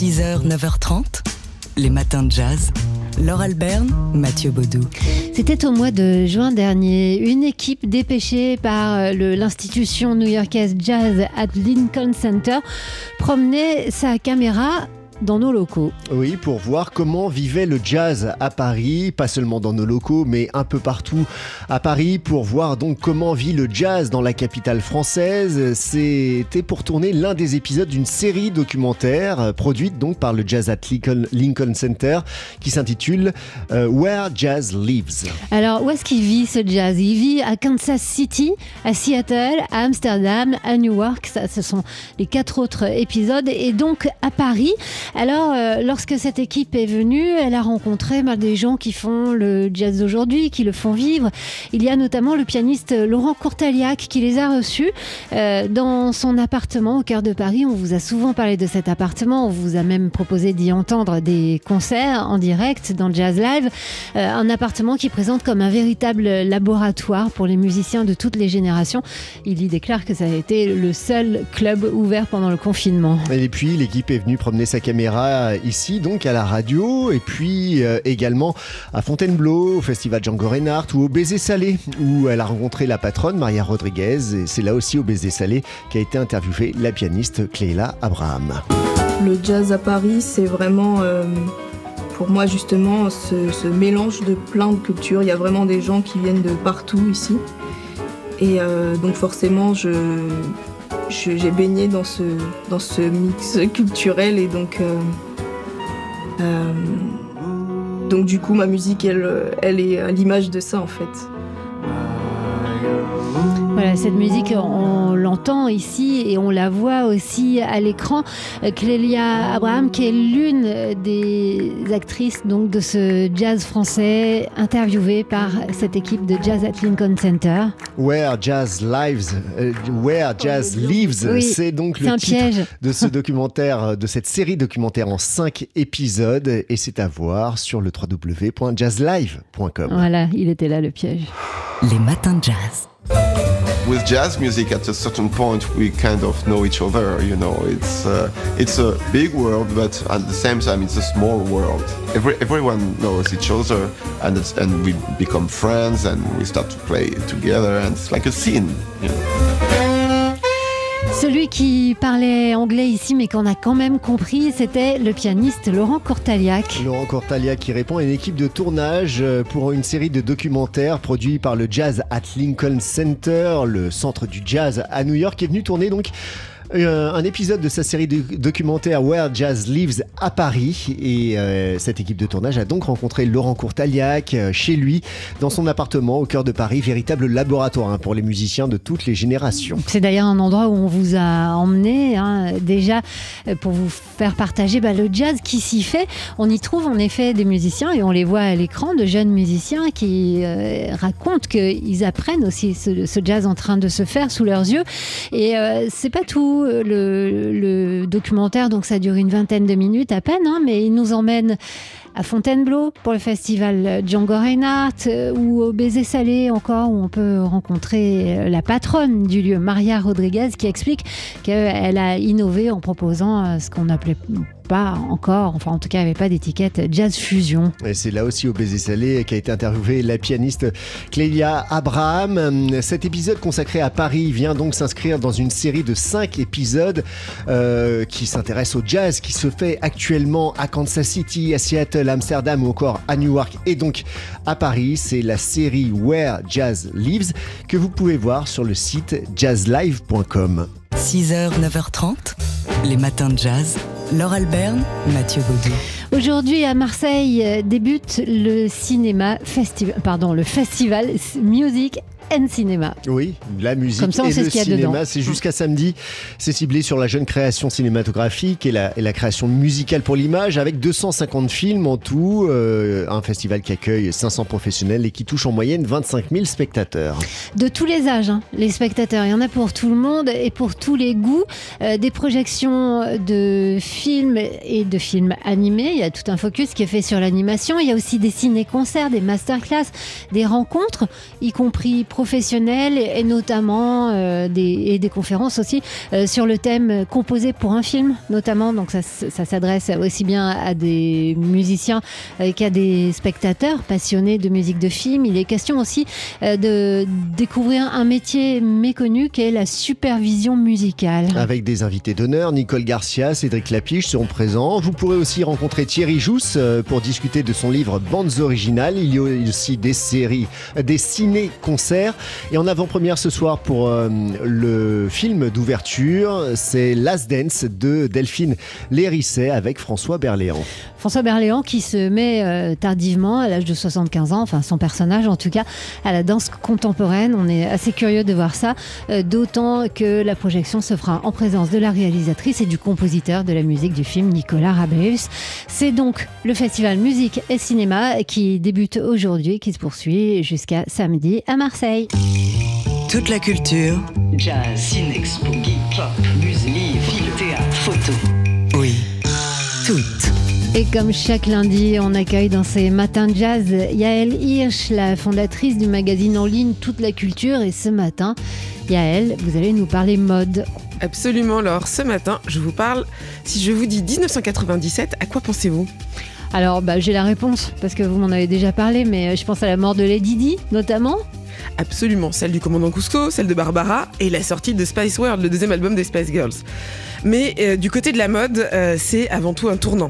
6h, 9h30, les matins de jazz. Laure Alberne, Mathieu Baudou. C'était au mois de juin dernier. Une équipe dépêchée par l'institution new-yorkaise Jazz at Lincoln Center promenait sa caméra dans nos locaux. Oui, pour voir comment vivait le jazz à Paris, pas seulement dans nos locaux, mais un peu partout à Paris, pour voir donc comment vit le jazz dans la capitale française. C'était pour tourner l'un des épisodes d'une série documentaire euh, produite donc par le Jazz at Lincoln, Center qui s'intitule euh, Where Jazz Lives. Alors, où est-ce qu'il vit ce jazz? Il vit à Kansas City, à Seattle, à Amsterdam, à Newark. Ça, ce sont les quatre autres épisodes. Et donc à Paris. Alors, euh, lorsque cette équipe est venue, elle a rencontré mal des gens qui font le jazz d'aujourd'hui, qui le font vivre. Il y a notamment le pianiste Laurent Courtaliac qui les a reçus euh, dans son appartement au cœur de Paris. On vous a souvent parlé de cet appartement. On vous a même proposé d'y entendre des concerts en direct dans Jazz Live. Euh, un appartement qui présente comme un véritable laboratoire pour les musiciens de toutes les générations. Il y déclare que ça a été le seul club ouvert pendant le confinement. Et puis, l'équipe est venue promener sa caméra ici, donc à la radio, et puis euh, également à Fontainebleau, au festival Django Reinhardt ou au Baiser Salé, où elle a rencontré la patronne Maria Rodriguez. Et c'est là aussi au Baiser Salé qu'a été interviewée la pianiste Cléla Abraham. Le jazz à Paris, c'est vraiment. Euh, pour moi justement ce, mélange de plein de cultures. Il y a vraiment des gens qui viennent de partout ici. Et euh, donc forcément, je, j'ai baigné dans ce, mix culturel et donc, euh, euh, donc du coup ma musique elle, elle est à l'image de ça en fait. Voilà, cette musique, on l'entend ici et on la voit aussi à l'écran. Clélia Abraham, qui est l'une des actrices donc de ce jazz français, interviewée par cette équipe de Jazz at Lincoln Center. Where Jazz Lives, euh, Where Jazz Lives, c'est donc le titre de ce documentaire, de cette série documentaire en cinq épisodes, et c'est à voir sur le www.jazzlive.com. Voilà, il était là le piège. Les matins de jazz. With jazz music at a certain point we kind of know each other you know. It's uh, it's a big world but at the same time it's a small world. Every, everyone knows each other and and we become friends and we start to play together and it's like a scene you know Celui qui parlait anglais ici, mais qu'on a quand même compris, c'était le pianiste Laurent Courtaliac. Laurent Courtaliac qui répond à une équipe de tournage euh, pour une série de documentaires produits par le Jazz at Lincoln Center, le centre du jazz à New York, est venu tourner donc euh, un épisode de sa série documentaire Where Jazz Lives à Paris. Et euh, cette équipe de tournage a donc rencontré Laurent Courtaliac euh, chez lui, dans son appartement au cœur de Paris, véritable laboratoire hein, pour les musiciens de toutes les générations. C'est d'ailleurs un endroit où on vous a emmené, hein, déjà pour vous faire partager bah, le jazz qui s'y fait. On y trouve en effet des musiciens et on les voit à l'écran, de jeunes musiciens qui racontent qu'ils apprennent aussi ce, ce, jazz en train de se faire sous leurs yeux. Et c'est pas tout le, documentaire, donc ça dure une vingtaine de minutes à peine, hein, mais il nous emmène à Fontainebleau pour le festival Django Reinhardt euh, ou au Baiser Salé encore où on peut rencontrer euh, la patronne du lieu, Maria Rodriguez, qui explique qu'elle a innové en proposant euh, ce qu'on appelait pas encore, enfin en tout cas, il n'y avait pas d'étiquette jazz fusion. Et c'est là aussi au baiser salé qu'a été interviewée la pianiste Clélia Abraham. Cet épisode consacré à Paris vient donc s'inscrire dans une série de cinq épisodes qui s'intéressent au jazz qui se fait actuellement à Kansas City, à Seattle, Amsterdam ou encore à Newark et donc à Paris. C'est la série Where Jazz Lives que vous pouvez voir sur le site jazzlive.com. 6h, 9h30, les matins de jazz. Laure Alberne, Mathieu Baudou. Aujourd'hui à Marseille euh, débute le cinéma festival, pardon, le festival Music cinéma. Oui, la musique et le cinéma, c'est jusqu'à samedi. C'est ciblé sur la jeune création cinématographique et la, et la création musicale pour l'image, avec 250 films en tout. Euh, un festival qui accueille 500 professionnels et qui touche en moyenne 25 000 spectateurs. De tous les âges, hein, les spectateurs. Il y en a pour tout le monde et pour tous les goûts. Euh, des projections de films et de films animés. Il y a tout un focus qui est fait sur l'animation. Il y a aussi des ciné-concerts, des masterclass, des rencontres, y compris professionnels et notamment euh, des, et des conférences aussi euh, sur le thème composé pour un film, notamment. Donc ça, ça s'adresse aussi bien à des musiciens euh, qu'à des spectateurs passionnés de musique de film. Il est question aussi de découvrir un métier méconnu qui est la supervision musicale. Avec des invités d'honneur, Nicole Garcia, Cédric Lapiche seront présents. Vous pourrez aussi rencontrer Thierry Jousse euh, pour discuter de son livre Bandes originales. Il y a aussi des séries, euh, des ciné-concerts. Et en avant-première ce soir pour euh, le film d'ouverture, c'est Last Dance de Delphine Lérisset avec François Berléand. François Berléand qui se met tardivement, à l'âge de 75 ans, enfin son personnage en tout cas, à la danse contemporaine. On est assez curieux de voir ça, d'autant que la projection se fera en présence de la réalisatrice et du compositeur de la musique du film, Nicolas Rabeus. C'est donc le festival musique et cinéma qui débute aujourd'hui, qui se poursuit jusqu'à samedi à Marseille. Toute la culture, Jazz, ciné-expo, geek, pop, musique, livres, film, théâtre, photo. oui, toute. Et comme chaque lundi, on accueille dans ces matins de jazz Yael Hirsch, la fondatrice du magazine en ligne Toute la culture. Et ce matin, Yael, vous allez nous parler mode. Absolument, Laure. Ce matin, je vous parle. Si je vous dis 1997, à quoi pensez-vous? Alors, bah, j'ai la réponse parce que vous m'en avez déjà parlé, mais euh, je pense à la mort de Lady Di, notamment. Absolument, celle du commandant Cusco, celle de Barbara et la sortie de Spice World, le deuxième album des Spice Girls. Mais euh, du côté de la mode, euh, c'est avant tout un tournant.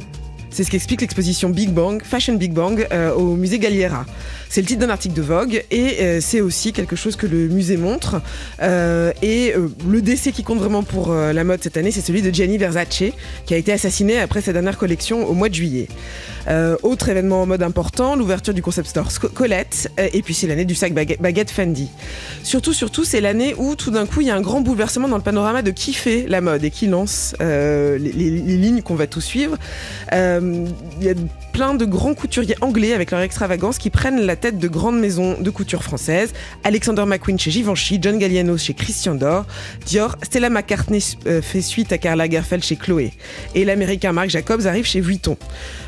C'est ce qu'explique l'exposition Big Bang, Fashion Big Bang, euh, au musée Galliera. C'est le titre d'un article de Vogue et euh, c'est aussi quelque chose que le musée montre. Euh, et euh, le décès qui compte vraiment pour la mode cette année, c'est celui de Gianni Versace, qui a été assassiné après sa dernière collection au mois de juillet. Autre événement en mode important, l'ouverture du concept store Colette, et puis c'est l'année du sac baguette, Fendi. Surtout, surtout, c'est l'année où tout d'un coup il y a un grand bouleversement dans le panorama de qui fait la mode et qui lance les, lignes qu'on va tous suivre. Il y a plein de grands couturiers anglais avec leur extravagance qui prennent la tête de grandes maisons de couture françaises. Alexander McQueen chez Givenchy, John Galliano chez Christian Dior, Dior, Stella McCartney euh, fait suite à Karl Lagerfeld chez Chloé. Et l'américain Marc Jacobs arrive chez Vuitton.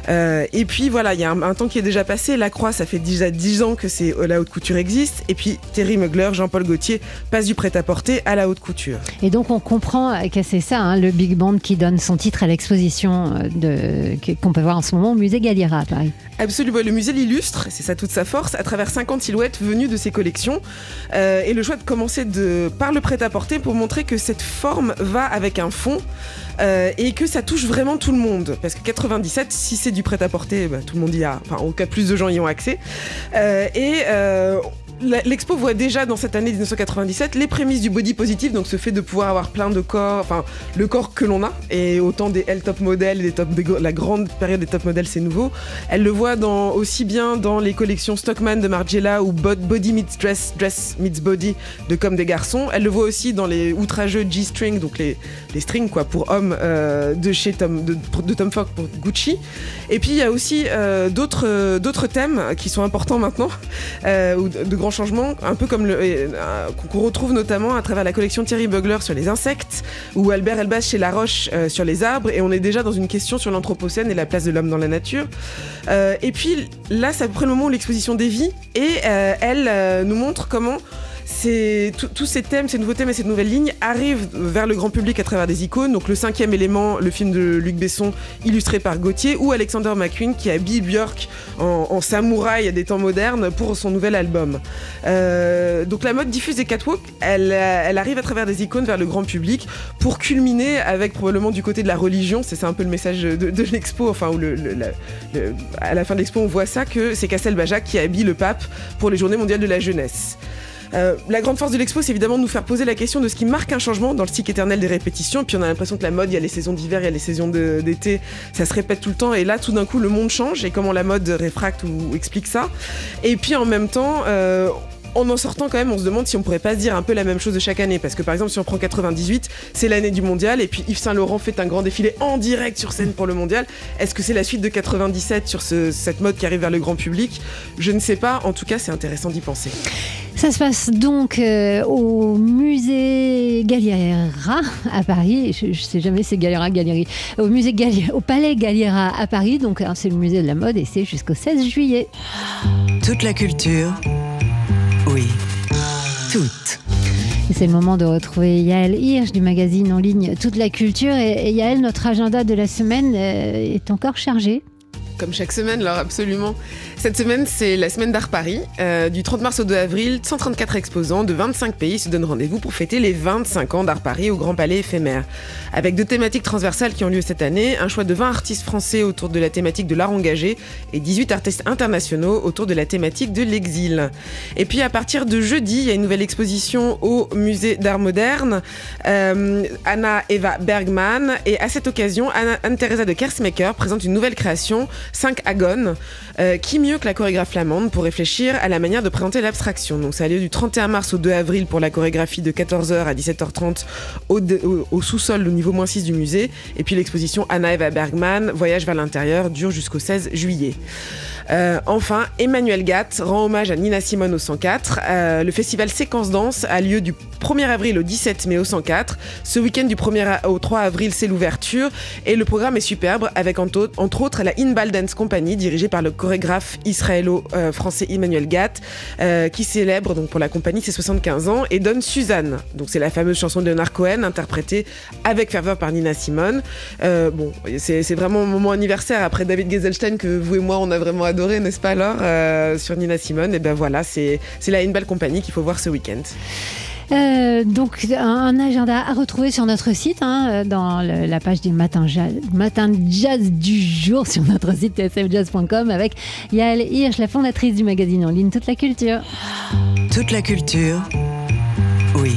Euh, et puis voilà, il y a un, un temps qui est déjà passé. La Croix, ça fait déjà 10 ans que c'est euh, la haute couture existe. Et puis Terry Mugler, Jean-Paul Gaultier passent du prêt-à-porter à la haute couture. Et donc, on comprend que c'est ça, hein, le Big Band qui donne son titre à l'exposition qu'on peut voir en ce moment au musée Galliera à Paris. Absolument, le musée l'illustre, c'est ça toute sa force, à travers 50 silhouettes venues de ses collections. Euh, et le choix de commencer de, par le prêt-à-porter pour montrer que cette forme va avec un fond euh, et que ça touche vraiment tout le monde. Parce que 97, si c'est du prêt-à-porter, bah, tout le monde y a, enfin, en tout cas, plus de gens y ont accès. Euh, et. L'expo voit déjà dans cette année 1997 les prémices du body positive, donc ce fait de pouvoir avoir plein de corps, enfin le corps que l'on a, et autant des L top modèles, la grande période des top modèles c'est nouveau. Elle le voit aussi bien dans les collections Stockman de Margiela ou Bod- Body Meets Dress, Dress Meets Body de Comme des garçons. Elle le voit aussi dans les outrageux G-string, donc les, strings quoi pour hommes euh, de chez Tom, de, Tom Ford pour Gucci. Et puis il y a aussi euh, d'autres thèmes qui sont importants maintenant, euh, ou de grands changements, un peu comme le euh, qu'on qu'on retrouve notamment à travers la collection Thierry Bugler sur les insectes ou Albert Elbaz chez La Roche euh, sur les arbres. Et on est déjà dans une question sur l'anthropocène et la place de l'homme dans la nature. Euh, et puis là, c'est à peu près le moment où l'exposition dévie et euh, elle euh, nous montre comment tous ces thèmes, ces nouveaux thèmes et ces nouvelles lignes arrivent vers le grand public à travers des icônes. Donc le cinquième élément, le film de Luc Besson, illustré par Gauthier, ou Alexander McQueen qui habille Björk en, en samouraï des temps modernes pour son nouvel album. Euh, donc la mode diffuse des catwalks, elle, arrive à travers des icônes vers le grand public pour culminer avec probablement du côté de la religion. C'est un peu le message de, l'expo, enfin à la fin de l'expo on voit ça que c'est Castelbajac qui habille le pape pour les Journées mondiales de la jeunesse. Euh, la grande force de l'expo, c'est évidemment de nous faire poser la question de ce qui marque un changement dans le cycle éternel des répétitions. Et puis on a l'impression que la mode, il y a les saisons d'hiver, il y a les saisons d'été, ça se répète tout le temps. Et là, tout d'un coup, le monde change et comment la mode réfracte ou explique ça. Et puis en même temps, euh, en en sortant quand même, on se demande si on pourrait pas se dire un peu la même chose de chaque année. Parce que par exemple, si on prend 98, c'est l'année du mondial, et puis Yves Saint Laurent fait un grand défilé en direct sur scène pour le mondial. Est-ce que c'est la suite de 97 sur ce- cette mode qui arrive vers le grand public? Je ne sais pas. En tout cas, c'est intéressant d'y penser. Ça se passe donc euh, au musée Galliera à Paris. Je, je sais jamais si c'est Galliera, Galerie. Au musée Galli- au palais Galliera à Paris. Donc hein, c'est le musée de la mode et c'est jusqu'au 16 juillet. Toute la culture, C'est le moment de retrouver Yael Hirsch du magazine en ligne Toute la culture. Et, et Yael, notre agenda de la semaine euh, est encore chargé. Comme chaque semaine, alors absolument. Cette semaine, c'est la semaine d'Art Paris. Euh, du 30 mars au 2 avril, 134 exposants de 25 pays se donnent rendez-vous pour fêter les 25 ans d'Art Paris au Grand Palais éphémère. Avec deux thématiques transversales qui ont lieu cette année, un choix de 20 artistes français autour de la thématique de l'art engagé et 18 artistes internationaux autour de la thématique de l'exil. Et puis à partir de jeudi, il y a une nouvelle exposition au musée d'art moderne. Euh, Anna Eva Bergman et à cette occasion, Anne-Theresa de Kersmaker présente une nouvelle création, 5 Agones. Euh, qui mieux que la chorégraphe flamande pour réfléchir à la manière de présenter l'abstraction Donc ça a lieu du 31 mars au 2 avril pour la chorégraphie de 14h à 17h30 au, au sous-sol au niveau moins 6 du musée. Et puis l'exposition Anna Eva Bergman, Voyage vers l'intérieur, dure jusqu'au 16 juillet. Euh, enfin, Emmanuel Gatt rend hommage à Nina Simone au 104. Euh, le festival Séquence Danse a lieu du 1er avril au 17 mai au 104. Ce week-end du 1er a- au 3 avril, c'est l'ouverture. Et le programme est superbe avec entre autres, la Inbal Dance Company dirigée par le chorégraphe israélo-français Emmanuel Gatt euh, qui célèbre donc pour la compagnie ses 75 ans et donne Suzanne. Donc c'est la fameuse chanson de Leonard Cohen interprétée avec ferveur par Nina Simone. Euh, bon, c'est c'est vraiment mon moment anniversaire après David Geselstein que vous et moi on a vraiment adoré, n'est-ce pas alors euh, sur Nina Simone? Et ben voilà, c'est c'est la Inbal Company qu'il faut voir ce week-end. Euh, donc un, agenda à retrouver sur notre site, hein, dans le- la page du matin jazz, matin jazz du jour sur notre site tsfjazz.com avec Yael Hirsch, la fondatrice du magazine en ligne Toute la culture. Toute la culture, oui.